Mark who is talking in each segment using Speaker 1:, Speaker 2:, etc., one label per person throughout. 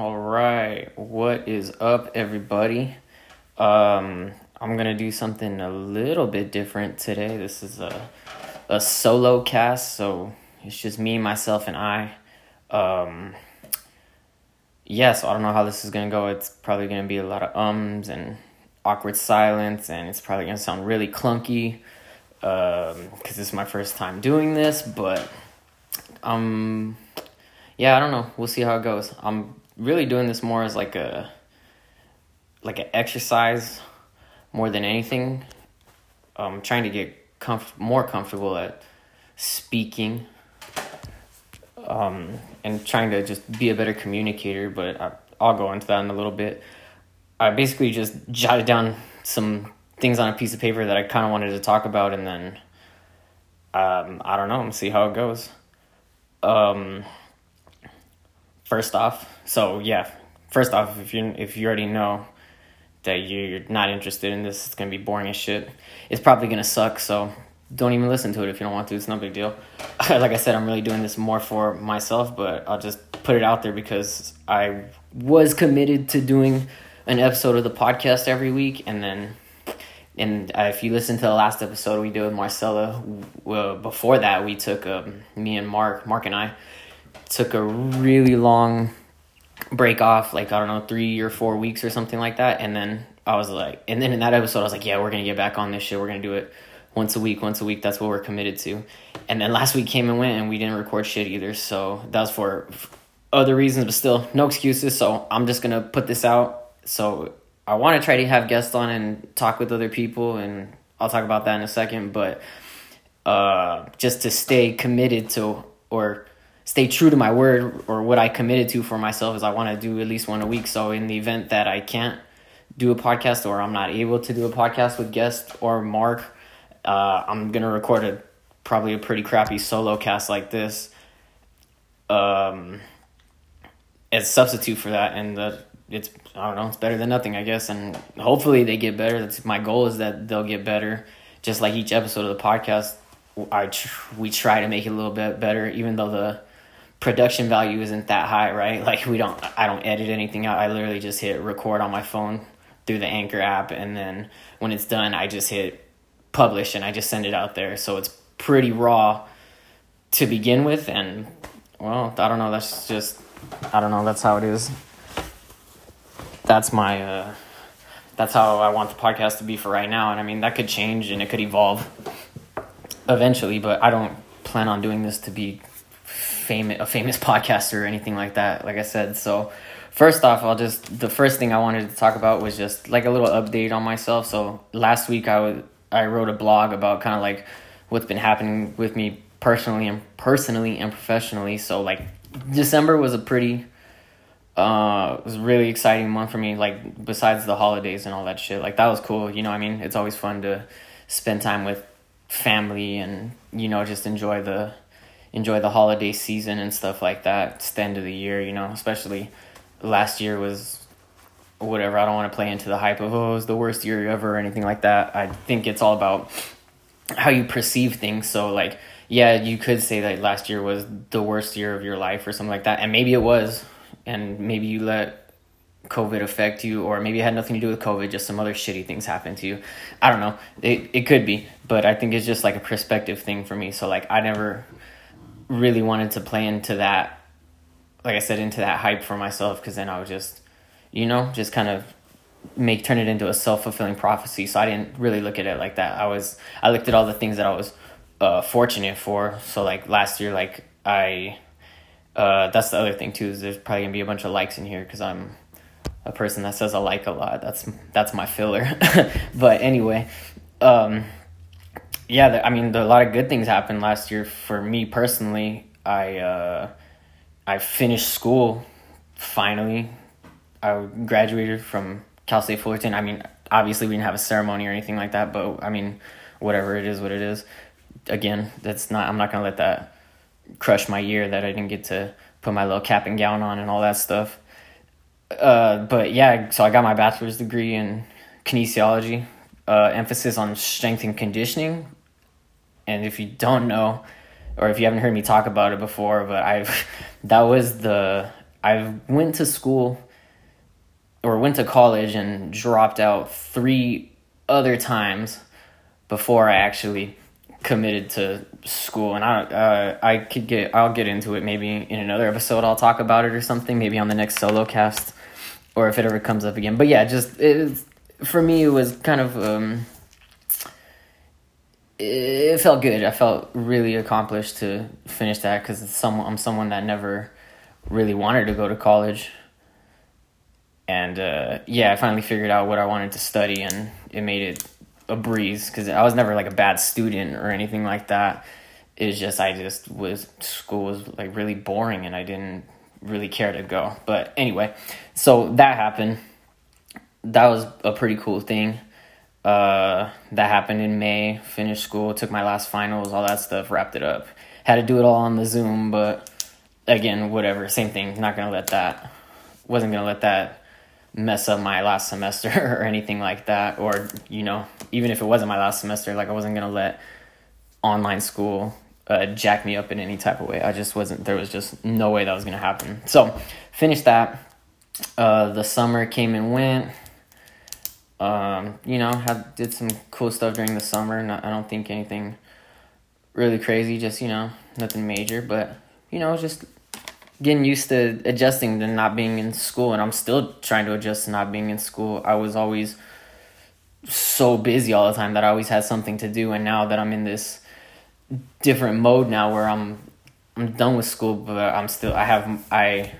Speaker 1: All right, what is up, everybody? Um, I'm gonna do something a little bit different today. This is a a solo cast, so it's just me, myself, and I. Um, yeah, so I don't know how this is gonna go. It's probably gonna be a lot of ums and awkward silence, and it's probably gonna sound really clunky because um, this is my first time doing this. But um, yeah, I don't know. We'll see how it goes. I'm really doing this more as like a like an exercise more than anything. I'm trying to get comf- more comfortable at speaking um, and trying to just be a better communicator, but I, I'll go into that in a little bit. I basically just jotted down some things on a piece of paper that I kind of wanted to talk about, and then um, I don't know, see how it goes. Um, first off, so yeah, first off, if you if you already know that you're not interested in this, it's gonna be boring as shit. It's probably gonna suck. So don't even listen to it if you don't want to. It's no big deal. like I said, I'm really doing this more for myself, but I'll just put it out there because I was committed to doing an episode of the podcast every week, and then. And uh, if you listen to the last episode we did with Marcella, well, before that we took um, me and Mark, Mark and I, took a really long break off, like I don't know, three or four weeks or something like that. And then I was like, and then in that episode, I was like, yeah, we're gonna get back on this shit. We're gonna do it once a week, once a week. That's what we're committed to. And then last week came and went, and we didn't record shit either. So that was for other reasons, but still, no excuses. So I'm just gonna put this out. So I want to try to have guests on and talk with other people, and I'll talk about that in a second. But uh, just to stay committed to or stay true to my word or what I committed to for myself is I want to do at least one a week. So in the event that I can't do a podcast or I'm not able to do a podcast with guest or Mark, uh, I'm gonna record a probably a pretty crappy solo cast like this. Um, as substitute for that, and the it's I don't know, it's better than nothing, I guess, and hopefully they get better. That's my goal is that they'll get better, just like each episode of the podcast. I tr- we try to make it a little bit better, even though the production value isn't that high, right? Like we don't I don't edit anything out. I literally just hit record on my phone through the Anchor app and then when it's done, I just hit publish and I just send it out there. So it's pretty raw to begin with and well, I don't know, that's just I don't know, that's how it is. That's my uh that's how I want the podcast to be for right now and I mean that could change and it could evolve eventually, but I don't plan on doing this to be famous a famous podcaster or anything like that. Like I said, so first off, I'll just the first thing I wanted to talk about was just like a little update on myself. So last week I was I wrote a blog about kind of like what's been happening with me personally and personally and professionally. So like December was a pretty uh it was really exciting month for me like besides the holidays and all that shit. Like that was cool, you know I mean? It's always fun to spend time with family and you know just enjoy the enjoy the holiday season and stuff like that. It's the end of the year, you know, especially last year was whatever. I don't want to play into the hype of, oh, it was the worst year ever or anything like that. I think it's all about how you perceive things. So, like, yeah, you could say that last year was the worst year of your life or something like that. And maybe it was. And maybe you let COVID affect you, or maybe it had nothing to do with COVID, just some other shitty things happened to you. I don't know. It, it could be. But I think it's just like a perspective thing for me. So, like, I never really wanted to play into that, like I said, into that hype for myself because then I would just, you know, just kind of make turn it into a self fulfilling prophecy. So I didn't really look at it like that. I was I looked at all the things that I was uh, fortunate for. So like last year, like I, uh, that's the other thing too. Is there's probably gonna be a bunch of likes in here because I'm a person that says I like a lot. That's that's my filler. but anyway, um, yeah, I mean, a lot of good things happened last year for me personally. I uh, I finished school finally. I graduated from Cal State Fullerton. I mean, obviously we didn't have a ceremony or anything like that, but I mean, whatever it is, what it is. Again, that's not. I'm not gonna let that crush my year that I didn't get to put my little cap and gown on and all that stuff. Uh, but yeah, so I got my bachelor's degree in kinesiology, uh, emphasis on strength and conditioning, and if you don't know, or if you haven't heard me talk about it before, but I've that was the I went to school or went to college and dropped out three other times before I actually committed to school. And I uh, I could get I'll get into it maybe in another episode. I'll talk about it or something maybe on the next solo cast or if it ever comes up again. But yeah just it for me it was kind of um it felt good I felt really accomplished to finish that cuz some I'm someone that never really wanted to go to college and uh, yeah I finally figured out what I wanted to study and it made it a breeze because I was never like a bad student or anything like that. It's just I just was school was like really boring and I didn't really care to go. But anyway, so that happened. That was a pretty cool thing. Uh, that happened in May. Finished school, took my last finals, all that stuff, wrapped it up. Had to do it all on the Zoom, but again, whatever, same thing. Not gonna let that. Wasn't gonna let that mess up my last semester or anything like that or you know even if it wasn't my last semester like i wasn't to let online school uh, jack me up in any type of way i just wasn't there was just no way that was to happen so finished that uh, the summer came and went um, you know had did some cool stuff during the summer. Not, i don't think anything really crazy just you know nothing major. But you know just getting used to adjusting to not being in school. And I'm still trying to adjust to not being in school. I was always so busy all the time that I always had something to do. And now that I'm in this different mode now where I'm I'm done with school but I'm still I have I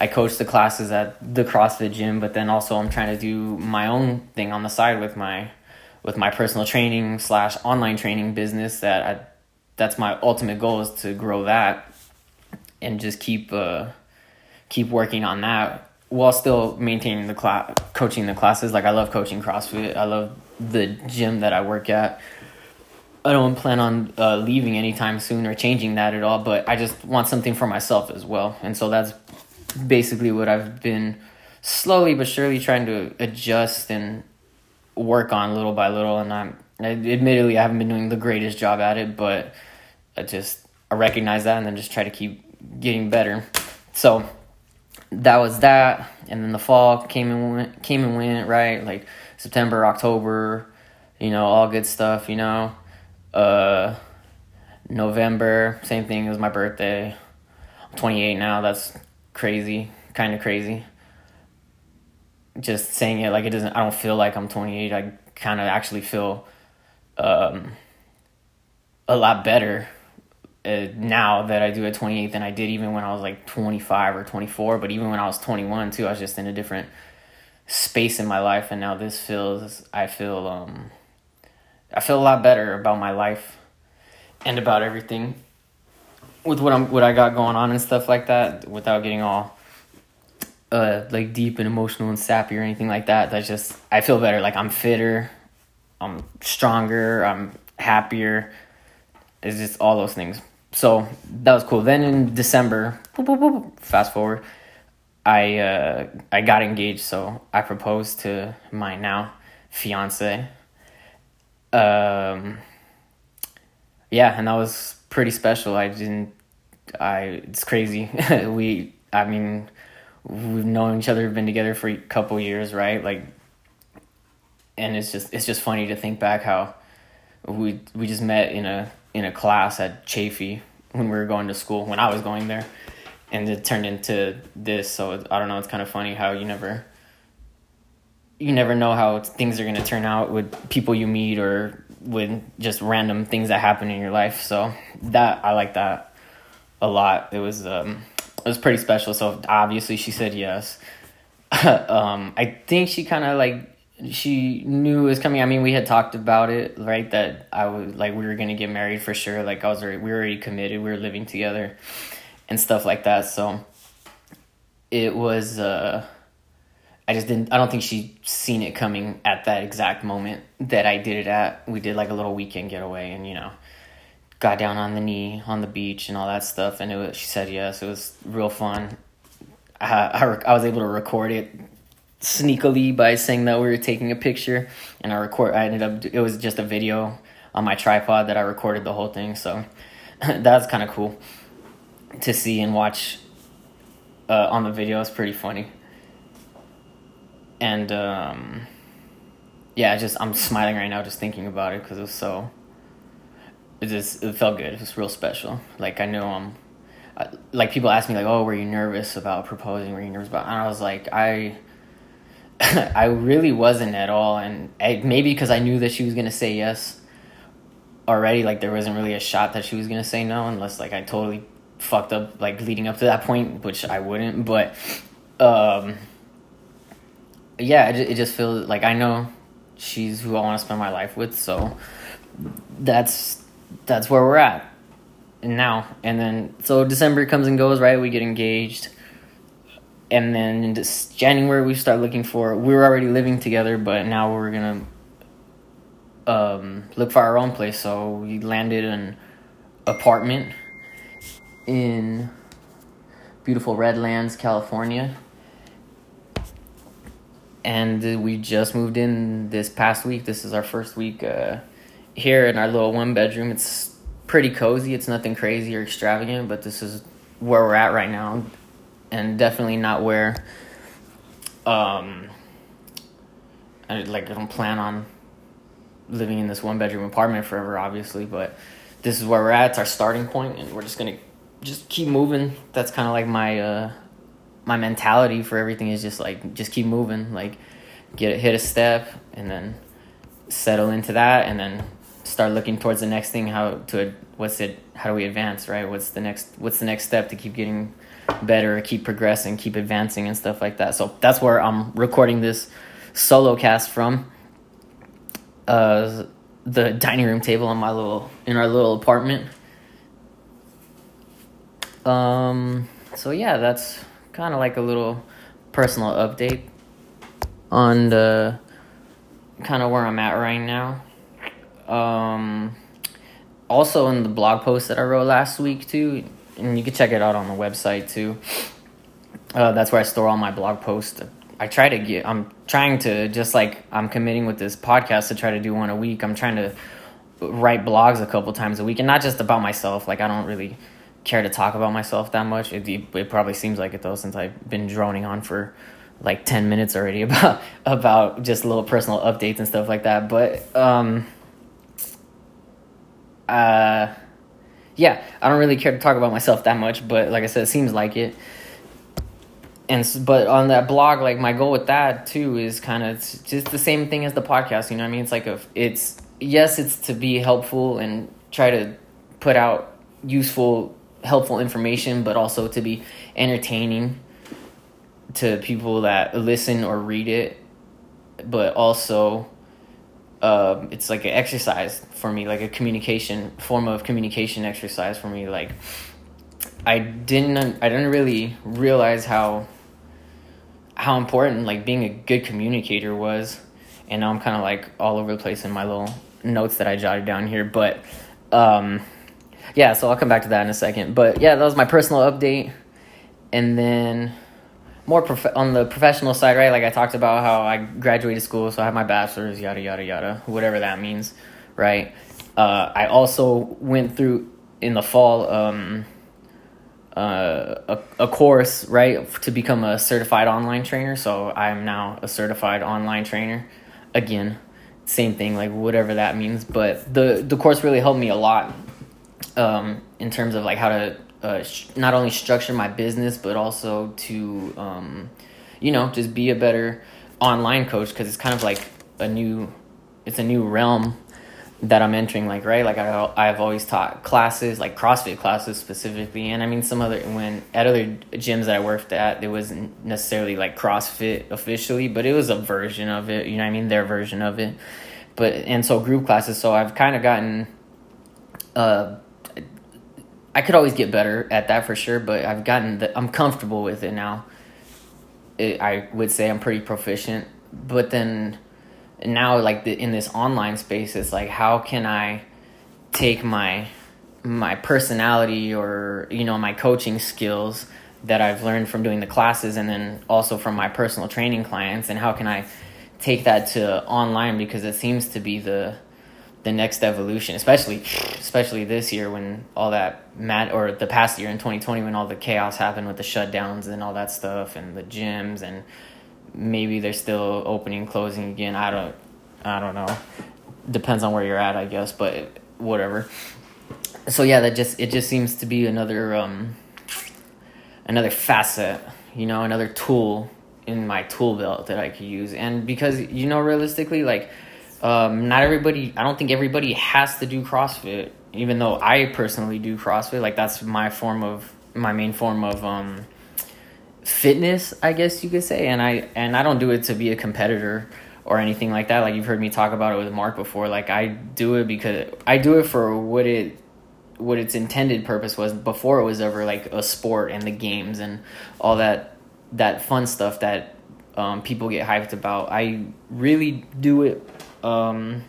Speaker 1: I coach the classes at the CrossFit gym but then also I'm trying to do my own thing on the side with my with my personal training slash online training business that I that's my ultimate goal is to grow that and just keep uh, keep working on that while still maintaining the class, coaching the classes. Like I love coaching CrossFit. I love the gym that I work at. I don't plan on uh, leaving anytime soon or changing that at all, but I just want something for myself as well. And so that's basically what I've been slowly but surely trying to adjust and work on little by little. And I'm admittedly I haven't been doing the greatest job at it, but I just I recognize that and then just try to keep getting better. So that was that, and then the fall came and went, came and went. Right, like September, October, you know, all good stuff. You know, uh, November, same thing. It was my birthday. I'm 28 now. That's crazy, kind of crazy. Just saying it like it doesn't. I don't feel like I'm 28. I kind of actually feel um, a lot better uh, now that I do at 28 than I did even when I was like 25 or 24. But even when I was 21 too, I was just in a different space in my life, and now this feels I feel um I feel a lot better about my life and about everything with what I'm what I got going on and stuff like that without getting all uh like deep and emotional and sappy or anything like that. That's just I feel better. Like I'm fitter, I'm stronger, I'm happier. It's just all those things so that was cool. Then in December, fast forward, I uh, I got engaged. So I proposed to my now fiance. Um, yeah, and that was pretty special. I didn't. I it's crazy. we I mean, we've known each other, been together for a couple years, right? Like, and it's just it's just funny to think back how we we just met in a in a class at Chaffey when we were going to school when I was going there, and it turned into this. So I don't know. It's kind of funny how you never you never know how things are going to turn out with people you meet or with just random things that happen in your life. So that I like that a lot. It was um it was pretty special. So obviously she said yes. um I think she kind of like she knew it was coming. I mean, we had talked about it, right? That I was like we were gonna get married for sure. Like I was already, we were already committed. We were living together, and stuff like that. So it was. uh I just didn't. I don't think she seen it coming at that exact moment that I did it at. We did like a little weekend getaway, and you know, got down on the knee on the beach and all that stuff. And it was. She said yes. It was real fun. I, I, I was able to record it sneakily by saying that we were taking a picture and I record I ended up it was just a video on my tripod that I recorded the whole thing so that's kind of cool to see and watch uh, on the video. It's pretty funny. And um, yeah, just I'm smiling right now just thinking about it because it was so. It just it felt good. It was real special. Like I know I'm. like people ask me like, "Oh, were you nervous about proposing? Were you nervous about?" And I was like, I. I really wasn't at all, and I, maybe because I knew that she was gonna say yes already. Like there wasn't really a shot that she was gonna say no, unless like I totally fucked up like leading up to that point, which I wouldn't. But um, yeah, it, it just feels like I know she's who I want to spend my life with. So that's that's where we're at And now. And then so December comes and goes, right? We get engaged. And then in January we start looking for we were already living together, but now we're gonna um, look for our own place. So we landed an apartment in beautiful Redlands, California and we just moved in this past week. This is our first week uh, here in our little one bedroom. It's pretty cozy. It's nothing crazy or extravagant, but this is where we're at right now, and definitely not where. Um, I like I don't plan on living in this one bedroom apartment forever, obviously, but this is where we're at. It's our starting point, and we're just gonna just keep moving. That's kind of like my uh, my mentality for everything is just like just keep moving, like get hit a step and then settle into that and then start looking towards the next thing how to what's it how do we advance right? What's the next what's the next step to keep getting better keep progressing keep advancing and stuff like that. So that's where i'm recording this solo cast from. Uh the dining room table on my little in our little apartment. Um so yeah that's kind of like a little personal update on the kind of where I'm at right now. Um, also in the blog post that I wrote last week too, and you can check it out on the website too. Uh, that's where I store all my blog posts. I try to get. I'm trying to just like I'm committing with this podcast to try to do one a week. I'm trying to write blogs a couple times a week, and not just about myself. Like I don't really care to talk about myself that much. It, it probably seems like it though, since I've been droning on for like 10 minutes already about about just little personal updates and stuff like that but um uh yeah i don't really care to talk about myself that much but like i said it seems like it. And but on that blog like my goal with that too is kind of just the same thing as the podcast you know what i mean? It's like a it's yes it's to be helpful and try to put out useful helpful information, but also to be entertaining to people that listen or read it. But also, uh, it's like an exercise for me, like a communication form of communication exercise for me. Like, I didn't, I didn't really realize how how important like being a good communicator was, and now I'm kind of like all over the place in my little notes that I jotted down here, but. Um, yeah, so I'll come back to that in a second. But yeah, that was my personal update. And then more prof- on the professional side, right? Like I talked about how I graduated school, so I have my bachelor's, yada, yada, yada, whatever that means, right? Uh, I also went through in the fall um, uh, a, a course, right, to become a certified online trainer. So I'm now a certified online trainer. Again, same thing, like whatever that means. But the, the course really helped me a lot um, in terms of like how to uh, sh- not only structure my business but also to um, you know just be a better online coach because it's kind of like a new it's a new realm that I'm entering like right like I I've always taught classes like CrossFit classes specifically and I mean some other when at other gyms that I worked at it wasn't necessarily like CrossFit officially but it was a version of it you know what I mean their version of it but and so group classes so I've kind of gotten uh I could always get better at that for sure, but I've gotten the, I'm comfortable with it now. It, I would say I'm pretty proficient, but then now like the, in this online space, it's like how can I take my my personality or you know my coaching skills that I've learned from doing the classes and then also from my personal training clients and how can I take that to online? Because it seems to be the the next evolution, especially especially this year when all that mat or the past year in 2020 when all the chaos happened with the shutdowns and all that stuff and the gyms and maybe they're still opening closing again. I don't I don't know. Depends on where you're at, I guess, but whatever. So yeah, that just it just seems to be another um another facet, you know, another tool in my tool belt that I could use. And because you know realistically like um, not everybody i don't think everybody has to do crossfit even though i personally do crossfit like that's my form of my main form of um, fitness i guess you could say. And i and i don't do it to be a competitor or anything like that. Like you've heard me talk about it with mark before. Like i do it because i do it for what it what its intended purpose was before it was ever like a sport and the games and all that that fun stuff that um, people get hyped about. I really do it um,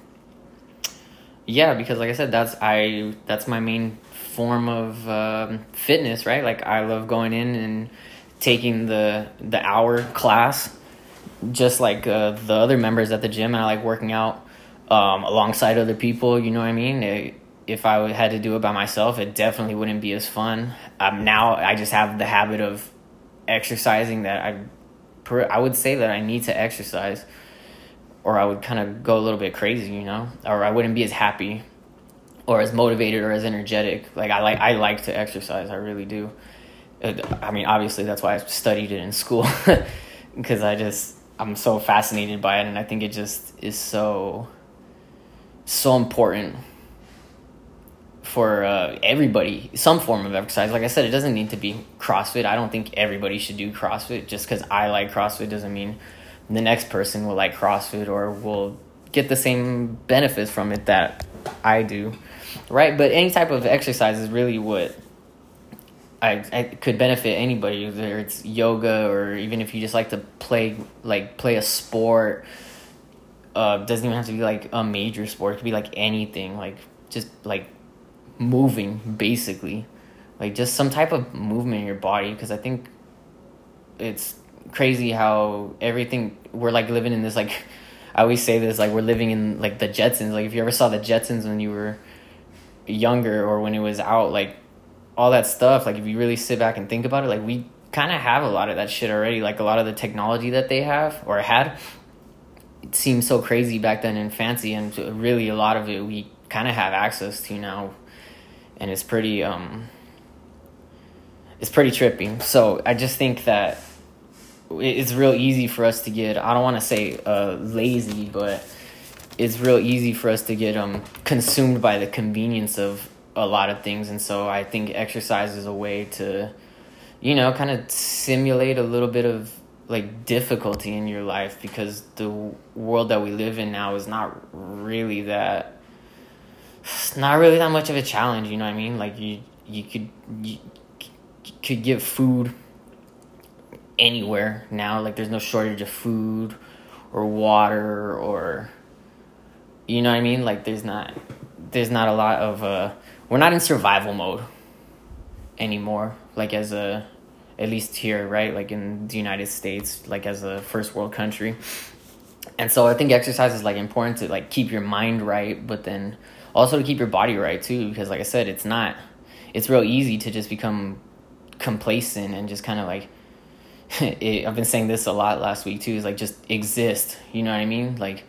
Speaker 1: yeah, because like I said, that's I that's my main form of um, fitness, right? Like I love going in and taking the the hour class, just like uh, the other members at the gym, and I like working out um, alongside other people. You know what I mean? It, if I had to do it by myself, it definitely wouldn't be as fun. Um, now I just have the habit of exercising that I, I would say that I need to exercise or I would kind of go a little bit crazy, you know, or I wouldn't be as happy or as motivated or as energetic. Like I like I like to exercise, I really do. I mean, obviously that's why I studied it in school because I just I'm so fascinated by it and I think it just is so so important for uh, everybody some form of exercise. Like i said it doesn't need to be crossfit. I don't think everybody should do crossfit. Just because i like crossfit doesn't mean the next person will like CrossFit or will get the same benefits from it that I do, right? But any type of exercise is really what I, I could benefit anybody, whether it's yoga or even if you just like to play like play a sport. Uh, doesn't even have to be like a major sport. It could be like anything, like just like moving, basically, like just some type of movement in your body. Because I think it's crazy how everything we're like living in this like I always say this like we're living in like the Jetsons. Like if you ever saw the Jetsons when you were younger or when it was out, like all that stuff, like if you really sit back and think about it, like we kind of have a lot of that shit already. Like a lot of the technology that they have or had, it seemed so crazy back then and fancy, and really a lot of it we kind of have access to now, and it's pretty um, it's pretty trippy. So I just think that it's real easy for us to get i don't want to say uh, lazy but it's real easy for us to get um, consumed by the convenience of a lot of things and so i think exercise is a way to you know kind of simulate a little bit of like difficulty in your life because the world that we live in now is not really that not really that much of a challenge you know what i mean like you you could you could give food anywhere now. Like there's no shortage of food or water or you know what I mean? Like there's not there's not a lot of uh we're not in survival mode anymore. Like as a at least here, right? Like in the United States, like as a first world country. And so I think exercise is like important to like keep your mind right, but then also to keep your body right too because like I said, it's not it's real easy to just become complacent and just kind of like it, I've been saying this a lot last week too. Is like just exist. You know what I mean? Like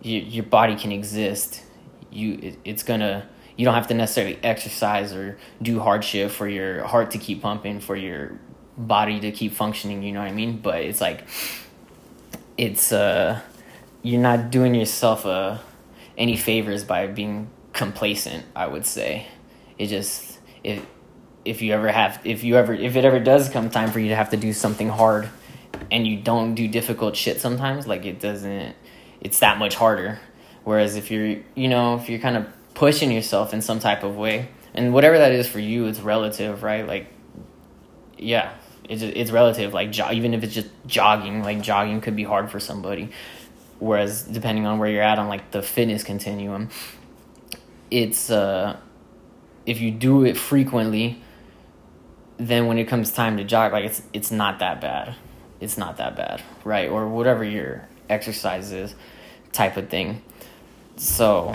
Speaker 1: you, your body can exist. You it, it's gonna. You don't have to necessarily exercise or do hardship for your heart to keep pumping, for your body to keep functioning. You know what I mean? But it's like it's uh you're not doing yourself uh any favors by being complacent. I would say it just it if you ever have if you ever if it ever does come time for you to have to do something hard and you don't do difficult shit sometimes like it doesn't it's that much harder whereas if you're you know if you're kind of pushing yourself in some type of way and whatever that is for you it's relative right like yeah it's it's relative like jo- even if it's just jogging like jogging could be hard for somebody whereas depending on where you're at on like the fitness continuum it's uh if you do it frequently then when it comes time to jog, like it's it's not that bad. It's not that bad, right? Or whatever your exercise is, type of thing. So,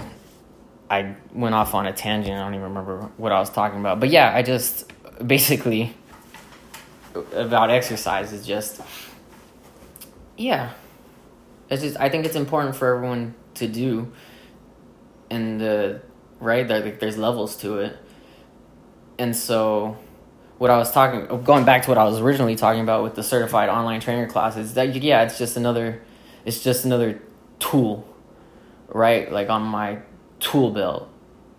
Speaker 1: I went off on a tangent. I don't even remember what I was talking about. But yeah, I just basically about exercise is just yeah. It's just I think it's important for everyone to do and the right there like there's levels to it. And so what I was talking going back to what I was originally talking about with the certified online trainer classes that yeah, it's just another it's just another tool right like on my tool belt.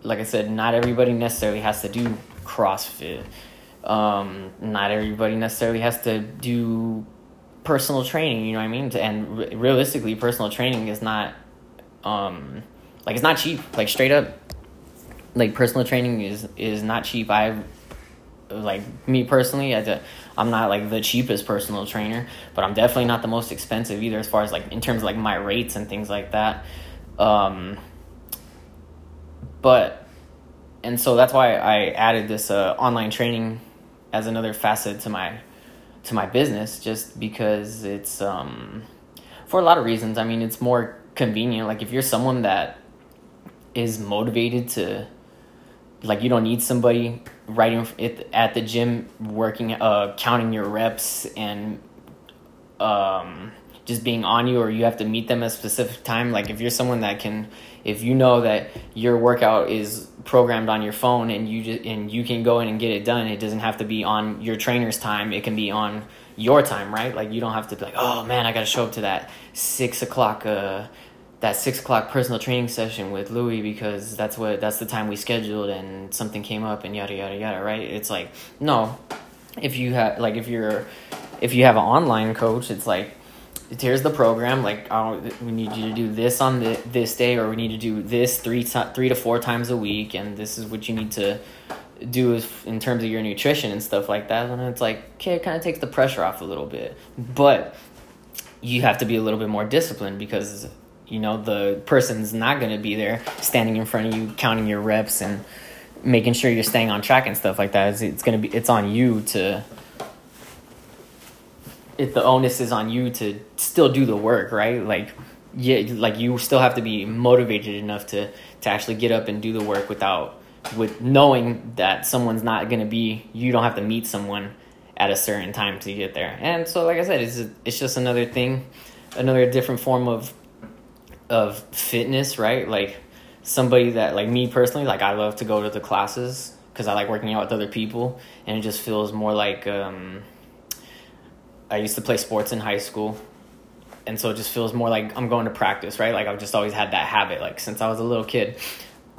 Speaker 1: Like I said, not everybody necessarily has to do CrossFit. Um, not everybody necessarily has to do personal training. You know what I mean? And re- realistically, personal training is not, um, like it's not cheap. Like straight up, like personal training is is not cheap. I like me personally, I, I'm not like the cheapest personal trainer, but I'm definitely not the most expensive either, as far as like in terms of like my rates and things like that. Um, but and so that's why I added this uh, online training as another facet to my to my business, just because it's um, for a lot of reasons. I mean, it's more convenient. Like if you're someone that is motivated to like you don't need somebody right in, at the gym working uh counting your reps and um just being on you or you have to meet them at a specific time like if you're someone that can if you know that your workout is programmed on your phone and you just, and you can go in and get it done it doesn't have to be on your trainer's time. It can be on your time right? Like you don't have to be like oh man i gotta show up to that six o'clock uh that six o'clock personal training session with louis because that's what that's the time we scheduled and something came up and yada yada yada right? It's like no. If you have like if you're if you have an online coach it's like here's the program like oh, we need you to do this on the, this day or we need to do this three three to four times a week and this is what you need to do in terms of your nutrition and stuff like that. And it's like okay it kind of takes the pressure off a little bit. But you have to be a little bit more disciplined because you know the person's not going to be there standing in front of you counting your reps and making sure you're staying on track and stuff like that. It's, it's going to be it's on you to it, the onus is on you to still do the work, right? Like, yeah, like you still have to be motivated enough to to actually get up and do the work without with knowing that someone's not to be. You don't have to meet someone at a certain time to get there. And so, like I said, it's it's just another thing, another different form of of fitness, right? Like somebody that like me personally, like I love to go to the classes because I like working out with other people, and it just feels more like. um I used to play sports in high school. And so it just feels more like I'm going to practice, right? Like I've just always had that habit. Like since I was a little kid,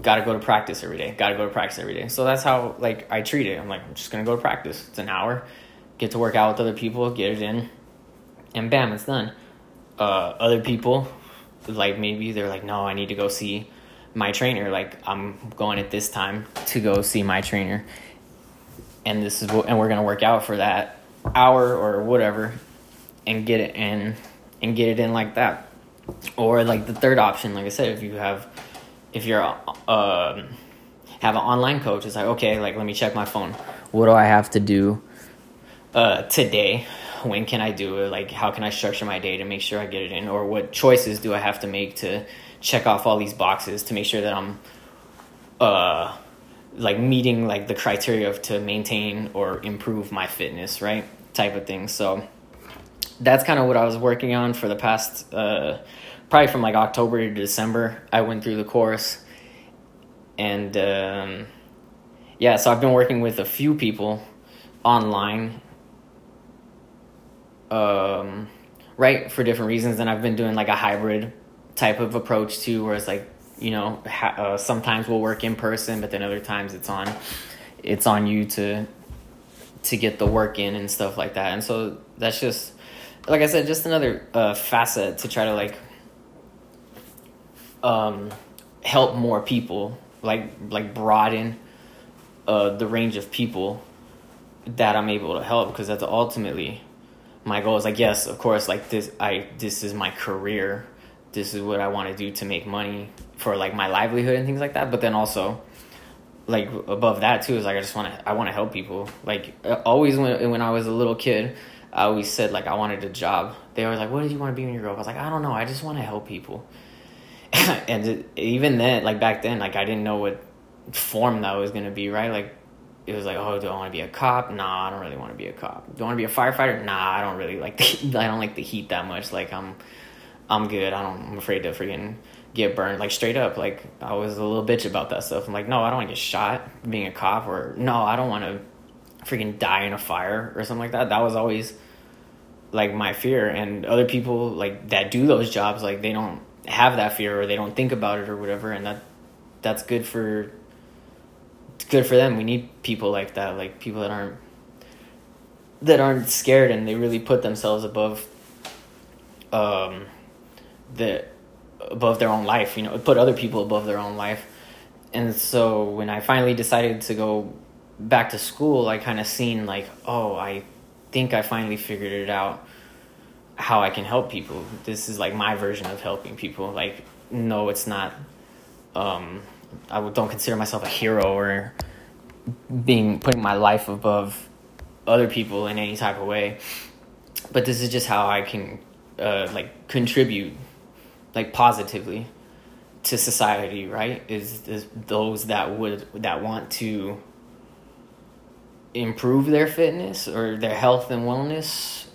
Speaker 1: gotta go to practice every day. Gotta go to practice every day. So that's how like I treat it. I'm like, I'm just gonna go to practice. It's an hour. Get to work out with other people, get it in, and bam, it's done. Uh, other people, like maybe they're like, no, I need to go see my trainer. Like I'm going at this time to go see my trainer, and this is what, and we're gonna work out for that hour or whatever and get it in and get it in like that. Or like the third option like i said if you have if you're uh, have an online coach it's like okay like let me check my phone. What do i have to do uh, today? When can i do it? Like how can i structure my day to make sure i get it in? Or what choices do i have to make to check off all these boxes to make sure that i'm uh like meeting like the criteria of to maintain or improve my fitness, right? Type of thing. So that's kind of what I was working on for the past uh, probably from like October to December. I went through the course, and um, yeah, so I've been working with a few people online, um, right, for different reasons, and I've been doing like a hybrid type of approach too, where it's like you know ha- uh, sometimes we'll work in person but then other times it's on it's on you to to get the work in and stuff like that. And so that's just like i said just another uh, facet to try to like um, help more people like like broaden uh, the range of people that i'm able to help. Because that's ultimately my goal is like yes of course like this i this is my career. This is what I want to do to make money for like my livelihood and things like that. But then also, like above that too is like I just want to I want to help people. Like uh, always when when I was a little kid, I always said like I wanted a job. They were like, "What did you want to be when you grow up?" I was like, "I don't know. I just want to help people." and even then, like back then, like I didn't know what form that was gonna be, right? Like it was like, oh, do I want to be a cop? Nah, I don't really want to be a cop. Do I want to be a firefighter? Nah, I don't really like. The, I don't like the heat that much. Like I'm, I'm good. I don't. I'm afraid to freaking get burned. Like straight up. Like I was a little bitch about that stuff. I'm like, no, I don't want to get shot being a cop, or no, I don't want to freaking die in a fire or something like that. That was always like my fear. And other people like that do those jobs, like they don't have that fear or they don't think about it or whatever. And that that's good for good for them. We need people like that, like people that aren't that aren't scared and they really put themselves above um the above their own life, you know, put other people above their own life. And so when I finally decided to go back to school, I kind of seen like, oh, I think I finally figured it out how I can help people. This is like my version of helping people. Like, no, it's not. Um, I don't consider myself a hero or being putting my life above other people in any type of way. But this is just how I can uh, like contribute like positively to society, right? Is is those that would that want to improve their fitness or their health and wellness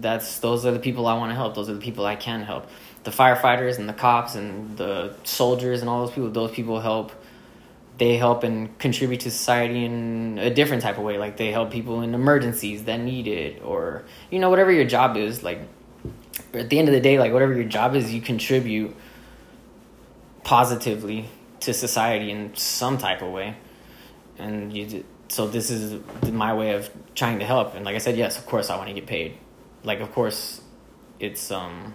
Speaker 1: that's those are the people I want to help. Those are the people I can help. The firefighters and the cops and the soldiers and all those people. Those people help. They help and contribute to society in a different type of way. Like they help people in emergencies that need it, or you know whatever your job is. Like at the end of the day, like whatever your job is, you contribute positively to society in some type of way, and you. So this is my way of trying to help. And like I said, yes, of course I want to get paid like of course it's um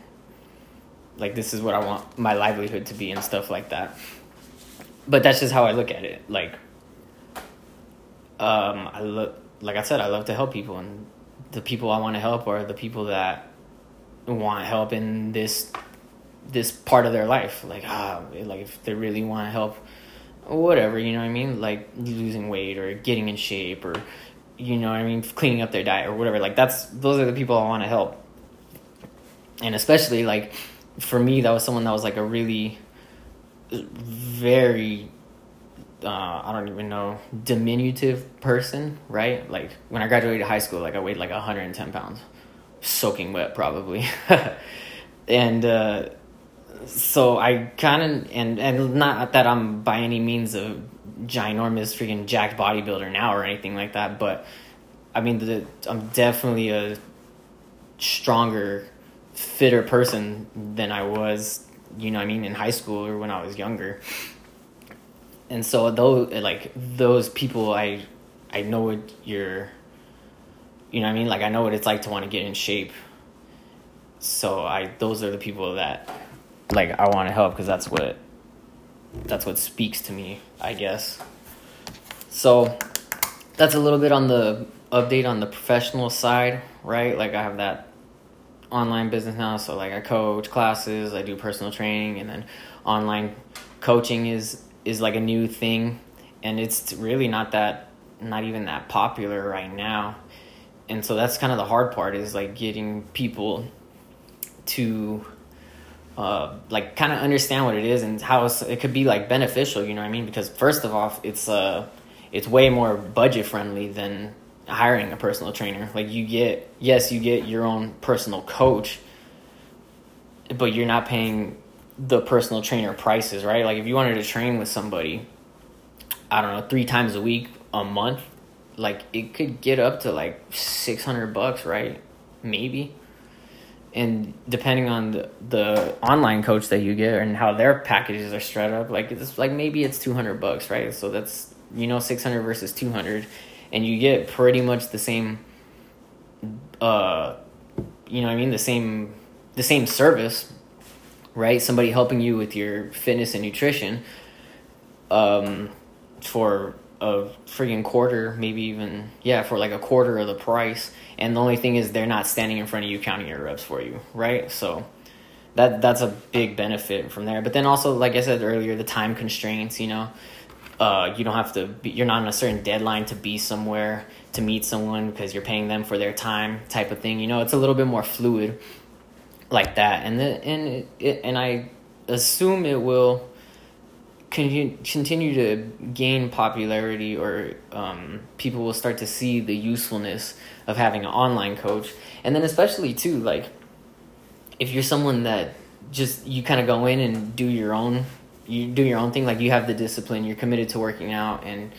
Speaker 1: like this is what I want my livelihood to be and stuff like that. But that's just how I look at it. Like um I look like I said, I love to help people and the people I want to help are the people that want help in this this part of their life. Like ah like if they really want to help whatever, you know what I mean? Like losing weight or getting in shape or you know I mean, cleaning up their diet or whatever. Like that's those are the people I want to help. And especially like for me, that was someone that was like a really very uh, I don't even know diminutive person, right? Like when I graduated high school, like I weighed like 110 pounds, soaking wet probably, and uh, so I kind of and and not that I'm by any means a ginormous freaking jacked bodybuilder now or anything like that, but I mean, the, I'm definitely a stronger, fitter person than I was, you know, I mean, in high school or when I was younger. And so though like those people, I I know what you're, you know, what I mean, like I know what it's like to want to get in shape. So I those are the people that like I want to help because that's what that's what speaks to me, I guess. So that's a little bit on the update on the professional side, right? Like I have that online business now, so like I coach classes, I do personal training, and then online coaching is is like a new thing, and it's really not that not even that popular right now, and so that's kind of the hard part is like getting people to uh, like kind of understand what it is and how it could be like beneficial. You know what I mean? Because first of all, it's uh, it's way more budget friendly than hiring a personal trainer. Like you get yes, you get your own personal coach, but you're not paying the personal trainer prices, right? Like if you wanted to train with somebody, I don't know, three times a week, a month, like it could get up to like 600 bucks, right? Maybe. And depending on the, the online coach that you get and how their packages are spread up like it's like maybe it's 200 bucks right? So that's you know 600 versus 200 and you get pretty much the same uh you know i mean? The same the same service right? Somebody helping you with your fitness and nutrition um for a freaking quarter maybe even yeah for like a quarter of the price and the only thing is they're not standing in front of you counting your reps for you, right? So that that's a big benefit from there. But then also, like I said earlier, the time constraints. You know, uh, you don't have to. Be, you're not on a certain deadline to be somewhere to meet someone because you're paying them for their time, type of thing. You know, it's a little bit more fluid, like that. And the and it, and I assume it will continue to gain popularity or um, people will start to see the usefulness of having an online coach. And then especially too like if you're someone that just you kind of go in and do your own you do your own thing like you have the discipline you're committed to working out and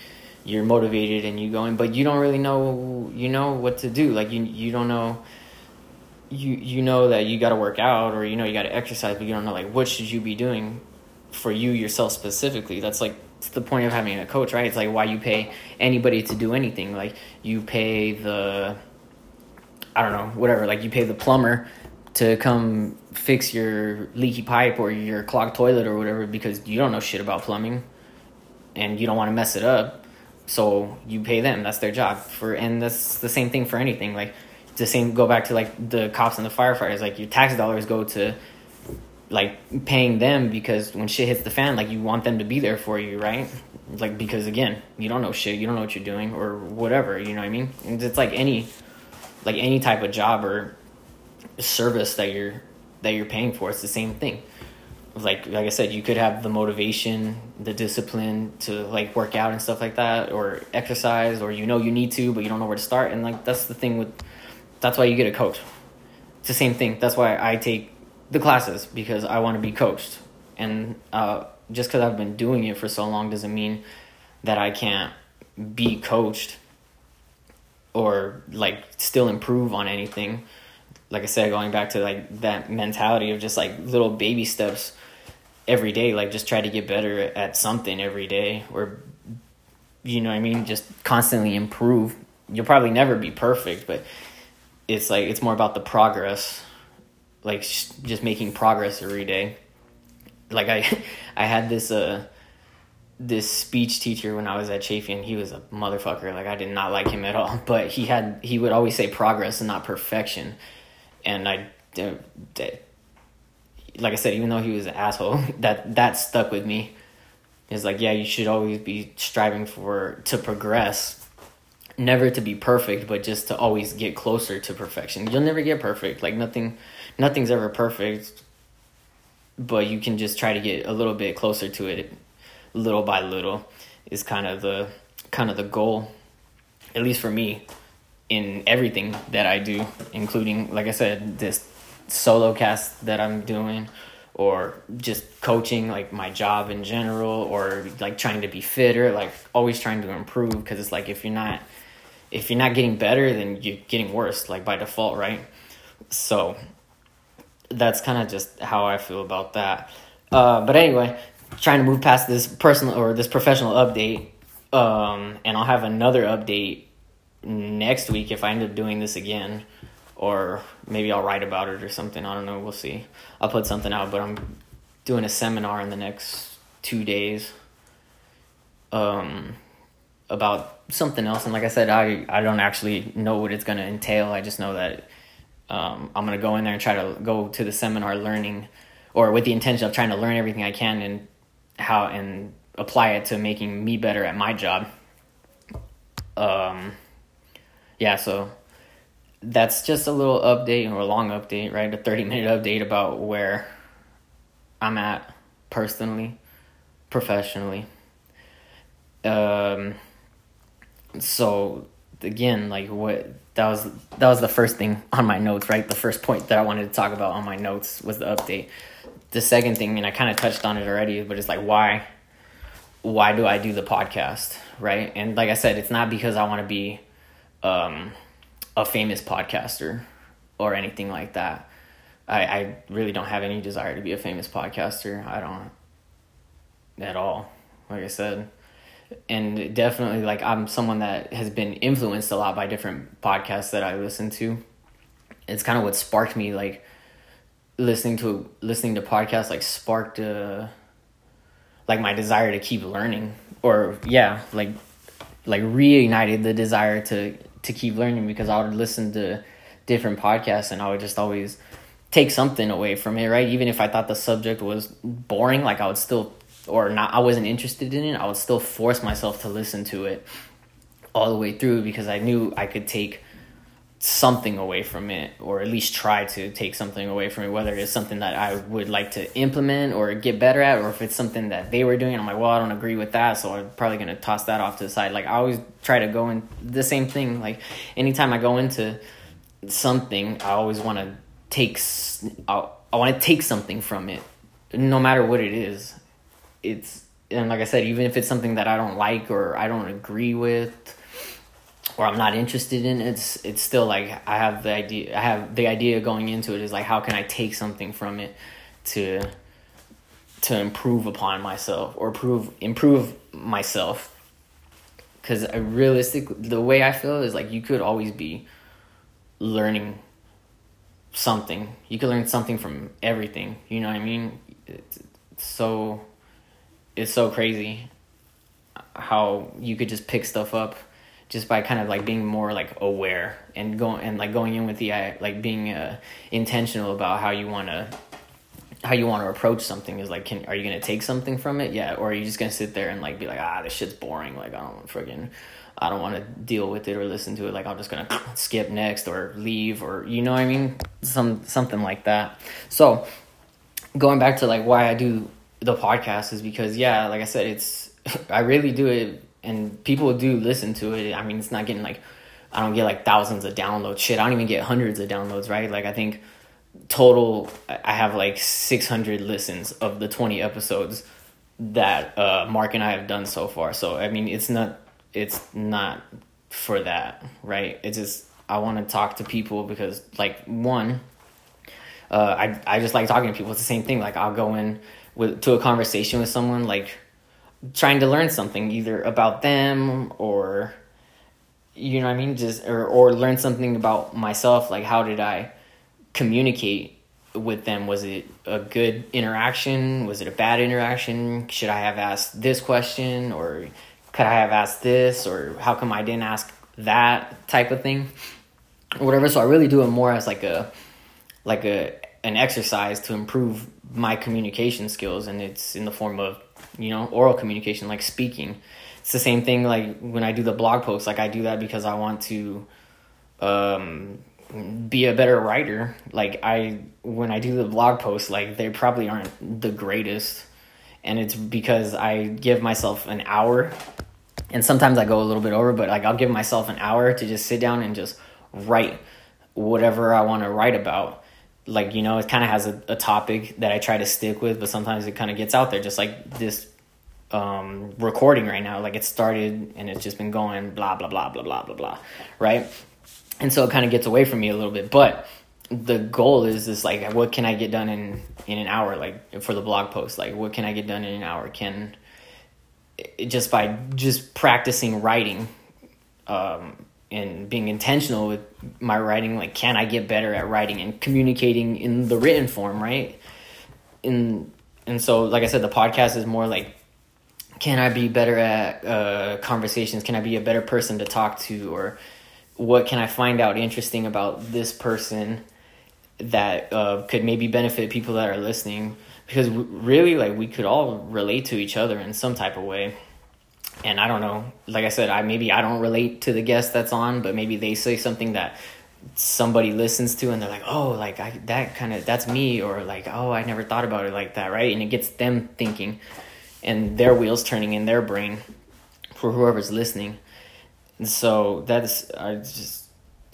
Speaker 1: you're motivated and you go in but you don't really know you know what to do. Like you you don't know you you know that you got to work out or you know you got to exercise but you don't know like what should you be doing for you yourself specifically that's like the point of having a coach right? It's like why you pay anybody to do anything. Like you pay the i don't know whatever. Like you pay the plumber to come fix your leaky pipe or your clogged toilet or whatever because you don't know shit about plumbing and you don't want to mess it up. So you pay them. That's their job. For and that's the same thing for anything. Like the same go back to like the cops and the firefighters. Like your tax dollars go to like paying them because when shit hits the fan like you want them to be there for you right like because again you don't know shit you don't know what you're doing or whatever you know what i mean and it's like any like any type of job or service that you're that you're paying for it's the same thing like like i said you could have the motivation the discipline to like work out and stuff like that or exercise or you know you need to but you don't know where to start and like that's the thing with that's why you get a coach. It's the same thing. That's why I take the classes because I want to be coached. And uh, just because I've been doing it for so long doesn't mean that I can't be coached or like still improve on anything. Like I said, going back to like that mentality of just like little baby steps every day, like just try to get better at something every day or you know what I mean, just constantly improve. You'll probably never be perfect, but it's like it's more about the progress like just making progress every day. Like i i had this uh this speech teacher when i was at Chaffey and he was a motherfucker. Like i did not like him at all. But he had he would always say progress and not perfection. And i like i said even though he was an asshole that that stuck with me. Is like yeah you should always be striving for to progress. Never to be perfect, but just to always get closer to perfection. You'll never get perfect. Like nothing nothing's ever perfect. But you can just try to get a little bit closer to it little by little is kind of the kind of the goal at least for me in everything that I do, including like I said this solo cast that I'm doing or just coaching like my job in general or like trying to be fitter like always trying to improve because it's like if you're not if you're not getting better, then you're getting worse, like by default, right? So that's kind of just how I feel about that. Uh, but anyway, trying to move past this personal or this professional update, um, and I'll have another update next week if I end up doing this again, or maybe I'll write about it or something. I don't know. We'll see. I'll put something out, but I'm doing a seminar in the next two days. Um, about something else. And like I said, I, I don't actually know what it's going to entail. I just know that um, I'm to go in there and try to go to the seminar learning or with the intention of trying to learn everything I can and how and apply it to making me better at my job. Um, yeah, so that's just a little update or a long update, right? A 30 minute update about where I'm at personally, professionally. Um, so again, like what that was that was the first thing on my notes, right? The first point that I wanted to talk about on my notes was the update. The second thing, and I kind of touched on it already, but it's like why why do I do the podcast, right? And like I said, it's not because I want to be um, a famous podcaster or anything like that. I, I really don't have any desire to be a famous podcaster. I don't at all. Like I said, and definitely like I'm someone that has been influenced a lot by different podcasts that I listen to. It's kind of what sparked me like listening to listening to podcasts like sparked uh like my desire to keep learning or yeah, like like reignited the desire to to keep learning because I would listen to different podcasts and I would just always take something away from it, right? Even if I thought the subject was boring, like I would still or not I wasn't interested in it, I would still force myself to listen to it all the way through because I knew I could take something away from it or at least try to take something away from it whether it's something that i would like to implement or get better at or if it's something that they were doing i'm like well i don't agree with that so i'm probably going to toss that off to the side. Like i always try to go in the same thing like anytime i go into something i always want to take i, I want to take something from it no matter what it is it's and like i said even if it's something that i don't like or i don't agree with or I'm not interested in it's it's still like I have the idea I have the idea going into it is like how can I take something from it to to improve upon myself or prove improve myself? Because I realistic the way I feel is like you could always be learning something. You could learn something from everything. You know what I mean? It's, it's so it's so crazy how you could just pick stuff up just by kind of like being more like aware and going and like going in with the uh, like being uh, intentional about how you want to how you want to approach something is like can are you gonna take something from it yeah or are you just gonna sit there and like be like ah this shit's boring. Like I don't friggin' I don't want to deal with it or listen to it. Like I'm just gonna skip next or leave or you know what I mean? Some something like that. So going back to like why I do the podcast is because yeah like I said it's I really do it and people do listen to it. I mean, it's not getting like I don't get like thousands of downloads. Shit, I don't even get hundreds of downloads, right? Like I think total I have like 600 listens of the 20 episodes that uh, Mark and I have done so far. So I mean, it's not it's not for that, right? It's just I want to talk to people because like one uh, I I just like talking to people. It's the same thing. Like I'll go in with to a conversation with someone like trying to learn something either about them or you know what I mean? Just or or learn something about myself like how did I communicate with them? Was it a good interaction? Was it a bad interaction? Should I have asked this question? Or could I have asked this? Or how come I didn't ask that type of thing? Or whatever. So I really do it more as like a like a an exercise to improve my communication skills and it's in the form of you know, oral communication, like speaking. It's the same thing like when I do the blog posts, like I do that because I want to um be a better writer. Like I when I do the blog posts, like they probably aren't the greatest. And it's because I give myself an hour and sometimes I go a little bit over, but like I'll give myself an hour to just sit down and just write whatever I want to write about like you know it kind of has a, a topic that i try to stick with but sometimes it kind of gets out there just like this um, recording right now. Like it started and it's just been going blah blah blah blah blah blah blah right? And so it kind of gets away from me a little bit but the goal is is like what can i get done in in an hour? Like for the blog post like what can i get done in an hour? Can just by just practicing writing um, and being intentional with my writing like can i get better at writing and communicating in the written form right? In and so like i said the podcast is more like can i be better at uh, conversations? Can i be a better person to talk to? Or what can i find out interesting about this person that uh, could maybe benefit people that are listening? Because really like we could all relate to each other in some type of way and I don't know. Like I said, I maybe I don't relate to the guest that's on, but maybe they say something that somebody listens to and they're like, "Oh, like I that kind of that's me," or like, "Oh, I never thought about it like that," right? And it gets them thinking, and their wheels turning in their brain for whoever's listening. And so that's I just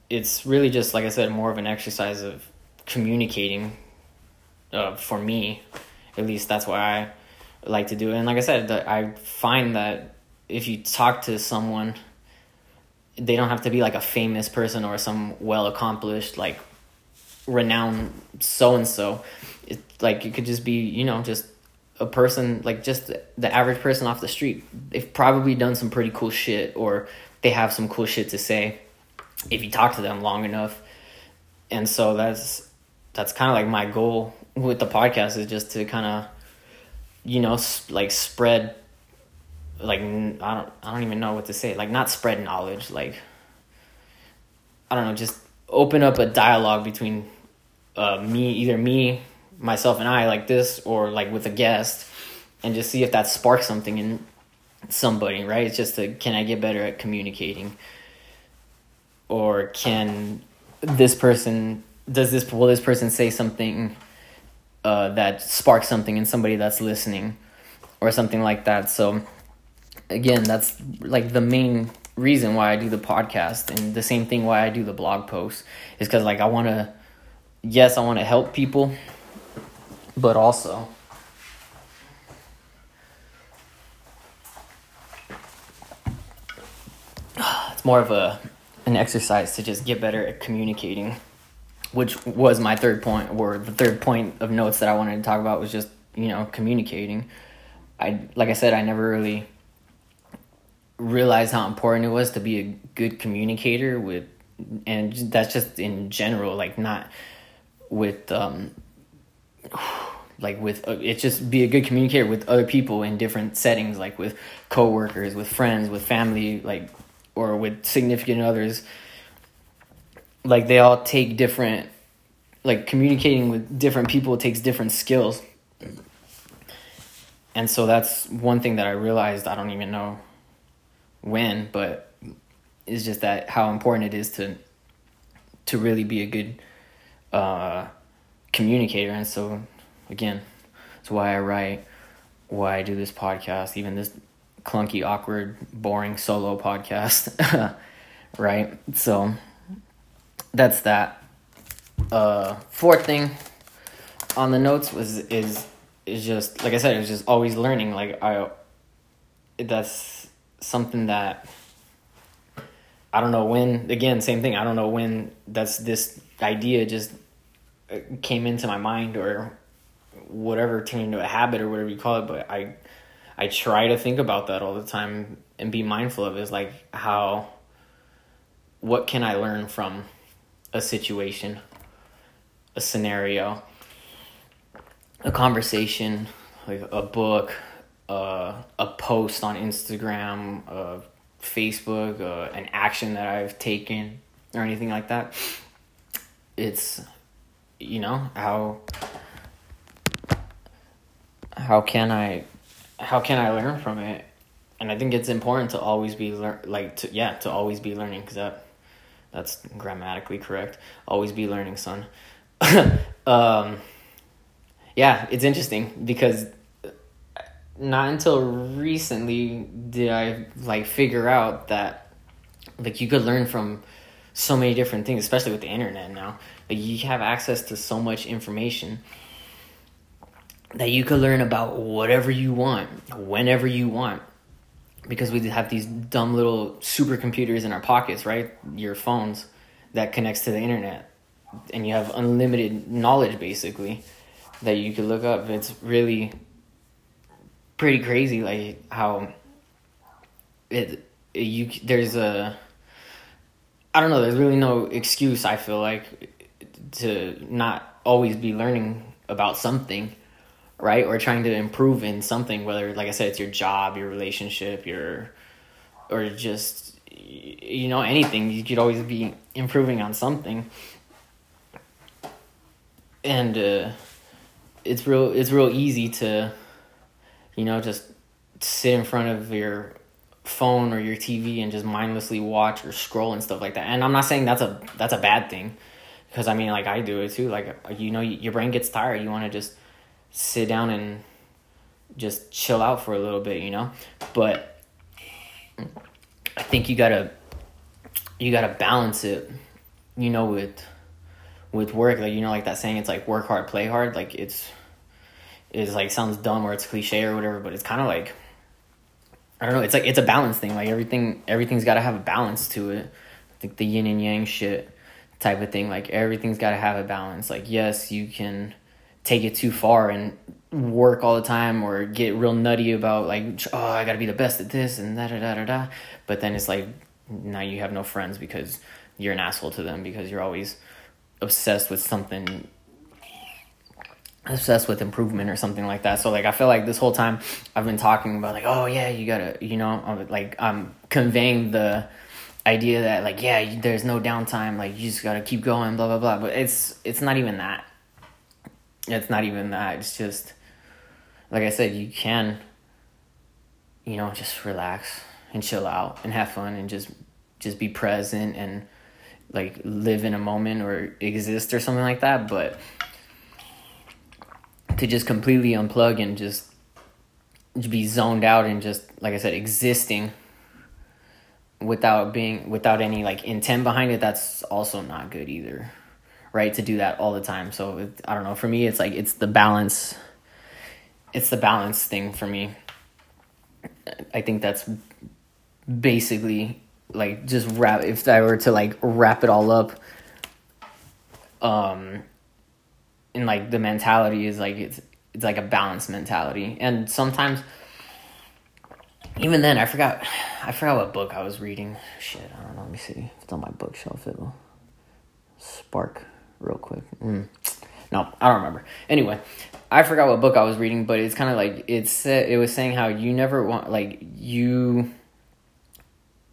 Speaker 1: it's really just like I said, more of an exercise of communicating. Uh, for me, at least that's why I like to do it. And like I said, I find that if you talk to someone they don't have to be like a famous person or some well accomplished like renowned so and so it like it could just be you know just a person like just the average person off the street. They've probably done some pretty cool shit or they have some cool shit to say if you talk to them long enough. And so that's that's kind of like my goal with the podcast is just to kind of you know like spread like I don't I don't even know what to say. Like not spread knowledge, like I don't know, just open up a dialogue between uh, me, either me, myself, and I, like this, or like with a guest, and just see if that sparks something in somebody. Right? It's just a can I get better at communicating, or can this person does this will this person say something uh, that sparks something in somebody that's listening or something like that so again that's like the main reason why i do the podcast and the same thing why i do the blog post is because like i want to yes i want to help people but also it's more of a an exercise to just get better at communicating which was my third point or the third point of notes that I wanted to talk about was just you know communicating. I like I said I never really realized how important it was to be a good communicator with and that's just in general like not with um like with uh, it's just be a good communicator with other people in different settings like with coworkers with friends with family like or with significant others. Like they all take different like communicating with different people takes different skills. And so that's one thing that i realized i don't even know when but it's just that how important it is to to really be a good uh, communicator and so again it's why i write why i do this podcast even this clunky awkward boring solo podcast right so that's that. Uh, fourth thing on the notes was is is just like I said, it was just always learning. Like I, that's something that I don't know when. Again, same thing. I don't know when that's this idea just uh, came into my mind or whatever turned into a habit or whatever you call it. But I I try to think about that all the time and be mindful of is like how what can I learn from a situation, a scenario, a conversation, like a book, uh, a post on Instagram, uh, Facebook, uh, an action that I've taken, or anything like that. It's, you know, how how can I how can I learn from it? And I think it's important to always be lear- like to yeah to always be learning because that that's grammatically correct. Always be learning, son. um, yeah, it's interesting because not until recently did I like figure out that like you could learn from so many different things, especially with the internet now. Like you have access to so much information that you could learn about whatever you want, whenever you want because we have these dumb little supercomputers in our pockets, right? Your phones that connects to the internet, and you have unlimited knowledge basically that you could look up. It's really pretty crazy, like how it, you there's a I don't know. There's really no excuse. I feel like to not always be learning about something right? Or trying to improve in something, whether, like I said, it's your job, your relationship, your, or just, you know, anything. You could always be improving on something. And uh, it's real. It's real easy to, you know, just sit in front of your phone or your TV and just mindlessly watch or scroll and stuff like that. And I'm not saying that's a that's a bad thing, because I mean, like I do it too. Like you know, your brain gets tired. You want to just sit down and just chill out for a little bit, you know? But I think you gotta you gotta balance it, you know, with with work. Like you know, like that saying, it's like work hard, play hard. Like it's it's like sounds dumb or it's cliche or whatever, but it's kind of like I don't know. It's like it's a balance thing. Like everything everything's got to have a balance to it. Like the yin and yang shit type of thing. Like everything's got to have a balance. Like yes, you can take it too far and work all the time or get real nutty about like oh I got to be the best at this and da da da da da but then it's like now you have no friends because you're an asshole to them because you're always obsessed with something obsessed with improvement or something like that. So like I feel like this whole time I've been talking about like oh yeah you got to you know uh, like I'm conveying the idea that like yeah there's no downtime like you just got to keep going blah blah blah. But it's it's not even that. It's not even that. It's just like I said, you can you know, just relax and chill out and have fun and just just be present and like live in a moment or exist or something like that, but to just completely unplug and just be zoned out and just like I said existing without being without any like intent behind it that's also not good either right to do that all the time. So it, i don't know for me it's like it's the balance it's the balance thing for me. I think that's basically like just wrap if i were to like wrap it all up um and like the mentality is like it's it's like a balanced mentality and sometimes even then, I forgot. I forgot what book I was reading. Shit, I don't know. Let me see. If it's on my bookshelf, it'll spark real quick. Mm. No, I don't remember. Anyway, I forgot what book I was reading, but it's kind of like it's. It was saying how you never want like you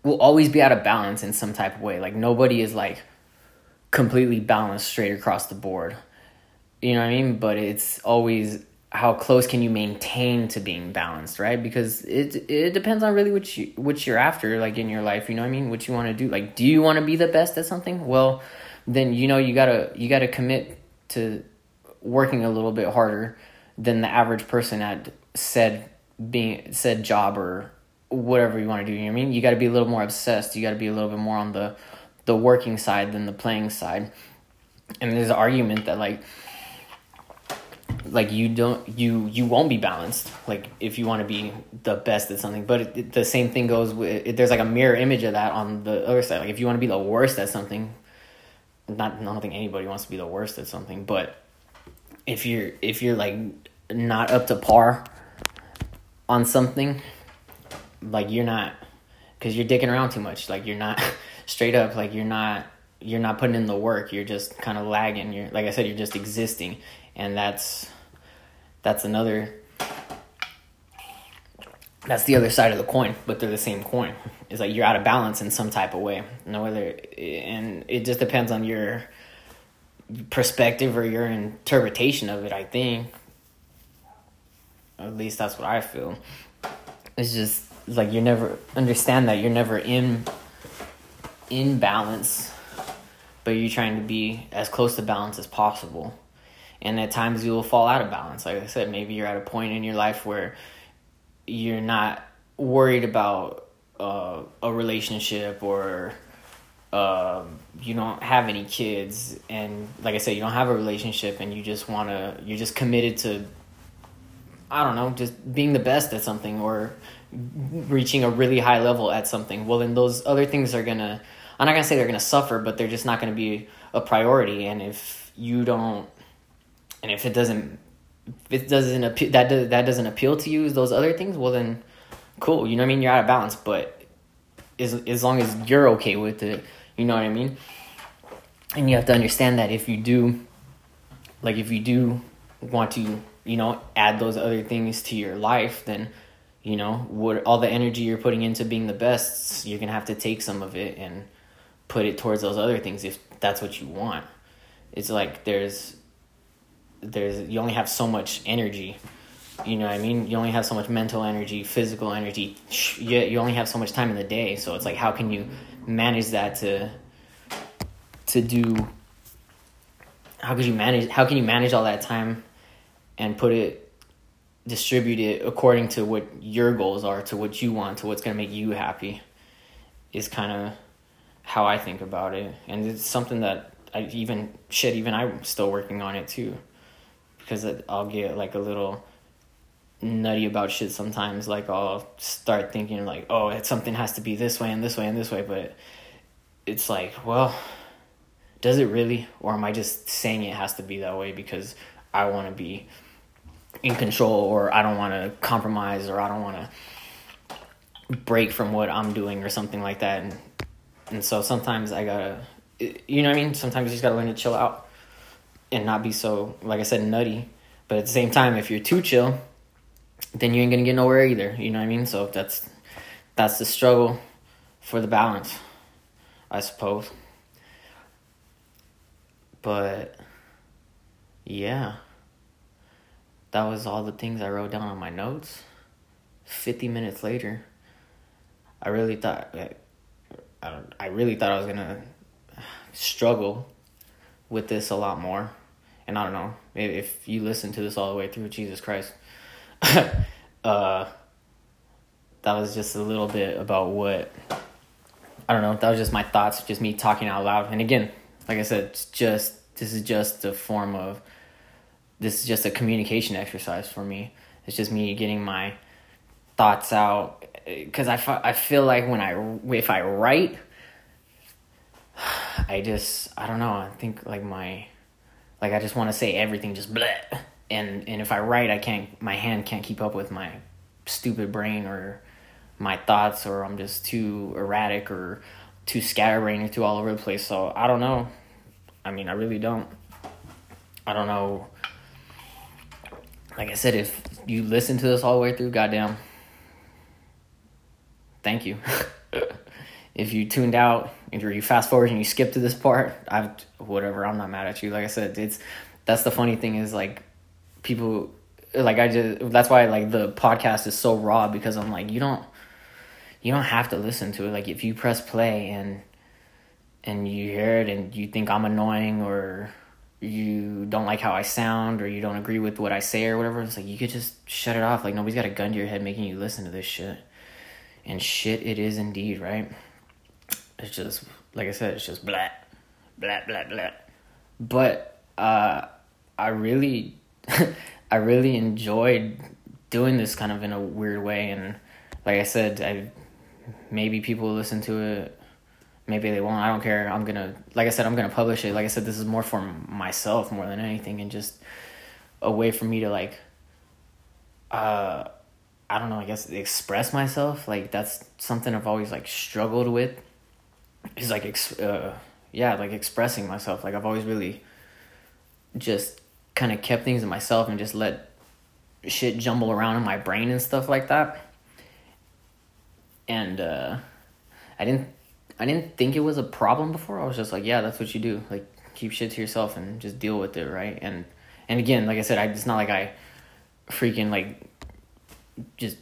Speaker 1: will always be out of balance in some type of way. Like nobody is like completely balanced straight across the board. You know what I mean? But it's always how close can you maintain to being balanced, right? Because it it depends on really what you what you're after, like in your life. You know what I mean? What you want to do? Like, do you want to be the best at something? Well, then you know you gotta you gotta commit to working a little bit harder than the average person at said being said job or whatever you want to do. You know I mean? You got to be a little more obsessed. You got to be a little bit more on the the working side than the playing side. And there's an argument that like like you don't you you won't be balanced like if you want to be the best at something. But it, it, the same thing goes with it, there's like a mirror image of that on the other side. Like if you want to be the worst at something not I don't think anybody wants to be the worst at something but if you're if you're like not up to par on something like you're not because you're dicking around too much. Like you're not straight up like you're not you're not putting in the work. You're just kind of lagging. You're like i said you're just existing and that's that's another that's the other side of the coin but they're the same coin. It's like you're out of balance in some type of way. No other and it just depends on your perspective or your interpretation of it i think. At least that's what i feel. It's just like you never understand that you're never in in balance but you're trying to be as close to balance as possible and at times you will fall out of balance. Like i said maybe you're at a point in your life where you're not worried about uh, a relationship or uh, you don't have any kids. And like i said you don't have a relationship and you just want to you're just committed to i don't know just being the best at something or reaching a really high level at something. Well then those other things are gonna i'm not gonna say they're gonna suffer but they're just not gonna be a priority. And if you don't and if it doesn't if it doesn't appeal that does, that doesn't appeal to you those other things well then cool you know what i mean? You're out of balance but as as long as you're okay with it you know what i mean? And you have to understand that if you do like if you do want to you know add those other things to your life then you know what all the energy you're putting into being the best you're gonna have to take some of it and put it towards those other things if that's what you want. It's like there's there's you only have so much energy. You know what i mean? You only have so much mental energy physical energy. You, you only have so much time in the day. So it's like how can you manage that to to do how could you manage how can you manage all that time and put it distribute it according to what your goals are to what you want to what's going to make you happy is kind of how i think about it. And it's something that i even shit even i'm still working on it too because I'll get like a little nutty about shit sometimes. Like I'll start thinking like, oh, something has to be this way and this way and this way, but it's like, well, does it really, or am I just saying it has to be that way because I want to be in control, or I don't want to compromise, or I don't want to break from what I'm doing, or something like that, and and so sometimes I gotta, you know what I mean. Sometimes you just gotta learn to chill out and not be so like I said nutty. But at the same time, if you're too chill, then you ain't gonna get nowhere either. You know what I mean? So that's that's the struggle for the balance, I suppose. But yeah, that was all the things I wrote down on my notes. Fifty minutes later, I really thought I, I really thought I was gonna struggle with this a lot more. And I don't know if you listen to this all the way through, Jesus Christ. uh, that was just a little bit about what I don't know. That was just my thoughts, just me talking out loud. And again, like I said, it's just this is just a form of this is just a communication exercise for me. It's just me getting my thoughts out because I, I feel like when I if I write, I just I don't know. I think like my like I just want to say everything just bleh. And and if I write, I can't. My hand can't keep up with my stupid brain or my thoughts, or I'm just too erratic or too scatterbrained, or too all over the place. So I don't know. I mean, I really don't. I don't know. Like I said, if you listen to this all the way through, goddamn, thank you. if you tuned out you fast forward and you skip to this part, I've whatever. I'm not mad at you. Like I said, it's that's the funny thing is like people like I just that's why like the podcast is so raw because I'm like you don't you don't have to listen to it. Like if you press play and and you hear it and you think I'm annoying or you don't like how I sound or you don't agree with what I say or whatever, it's like you could just shut it off. Like nobody's got a gun to your head making you listen to this shit. And shit it is indeed, right? It's just like I said, it's just blah blah blah blah. But uh I really I really enjoyed doing this kind of in a weird way and like I said, I maybe people will listen to it maybe they won't. I don't care. I'm gonna, like I said, I'm gonna publish it. Like I said, this is more for myself more than anything, and just a way for me to like, uh, I don't know. I guess express myself. Like that's something I've always like struggled with. Is like, ex- uh, yeah, like expressing myself. Like I've always really just kind of kept things to myself and just let shit jumble around in my brain and stuff like that. And uh, I didn't I didn't think it was a problem before. I was just like, yeah, that's what you do. Like keep shit to yourself and just deal with it, right? And and again, like I said, I it's not like I freaking like just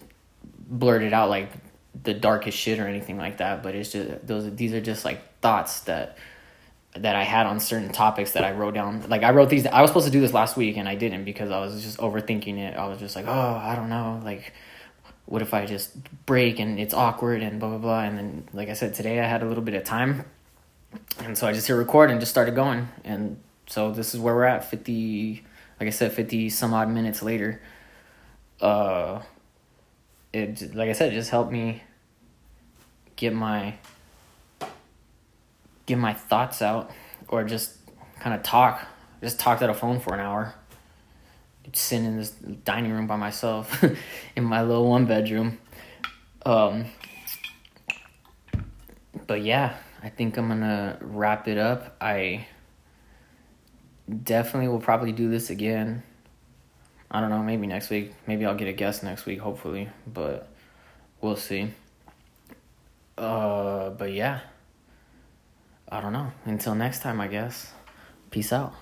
Speaker 1: blurted out like the darkest shit or anything like that, but it's just those these are just like thoughts that that I had on certain topics that I wrote down. Like I wrote these I was supposed to do this last week and I didn't because I was just overthinking it. I was just like, "Oh, I don't know." Like what if I just break and it's awkward and blah blah blah and then like I said today I had a little bit of time and so I just hit record and just started going and so this is where we're at 50 like I said 50 some odd minutes later uh it like I said it just helped me get my get my thoughts out or just kind of talk just talked at a phone for an hour sitting in this dining room by myself in my little one bedroom. Um, but yeah, I think I'm gonna wrap it up. I definitely will probably do this again. I don't know, maybe next week. Maybe I'll get a guest next week, hopefully, but we'll see. Uh, but yeah, I don't know. Until next time, I guess. Peace out.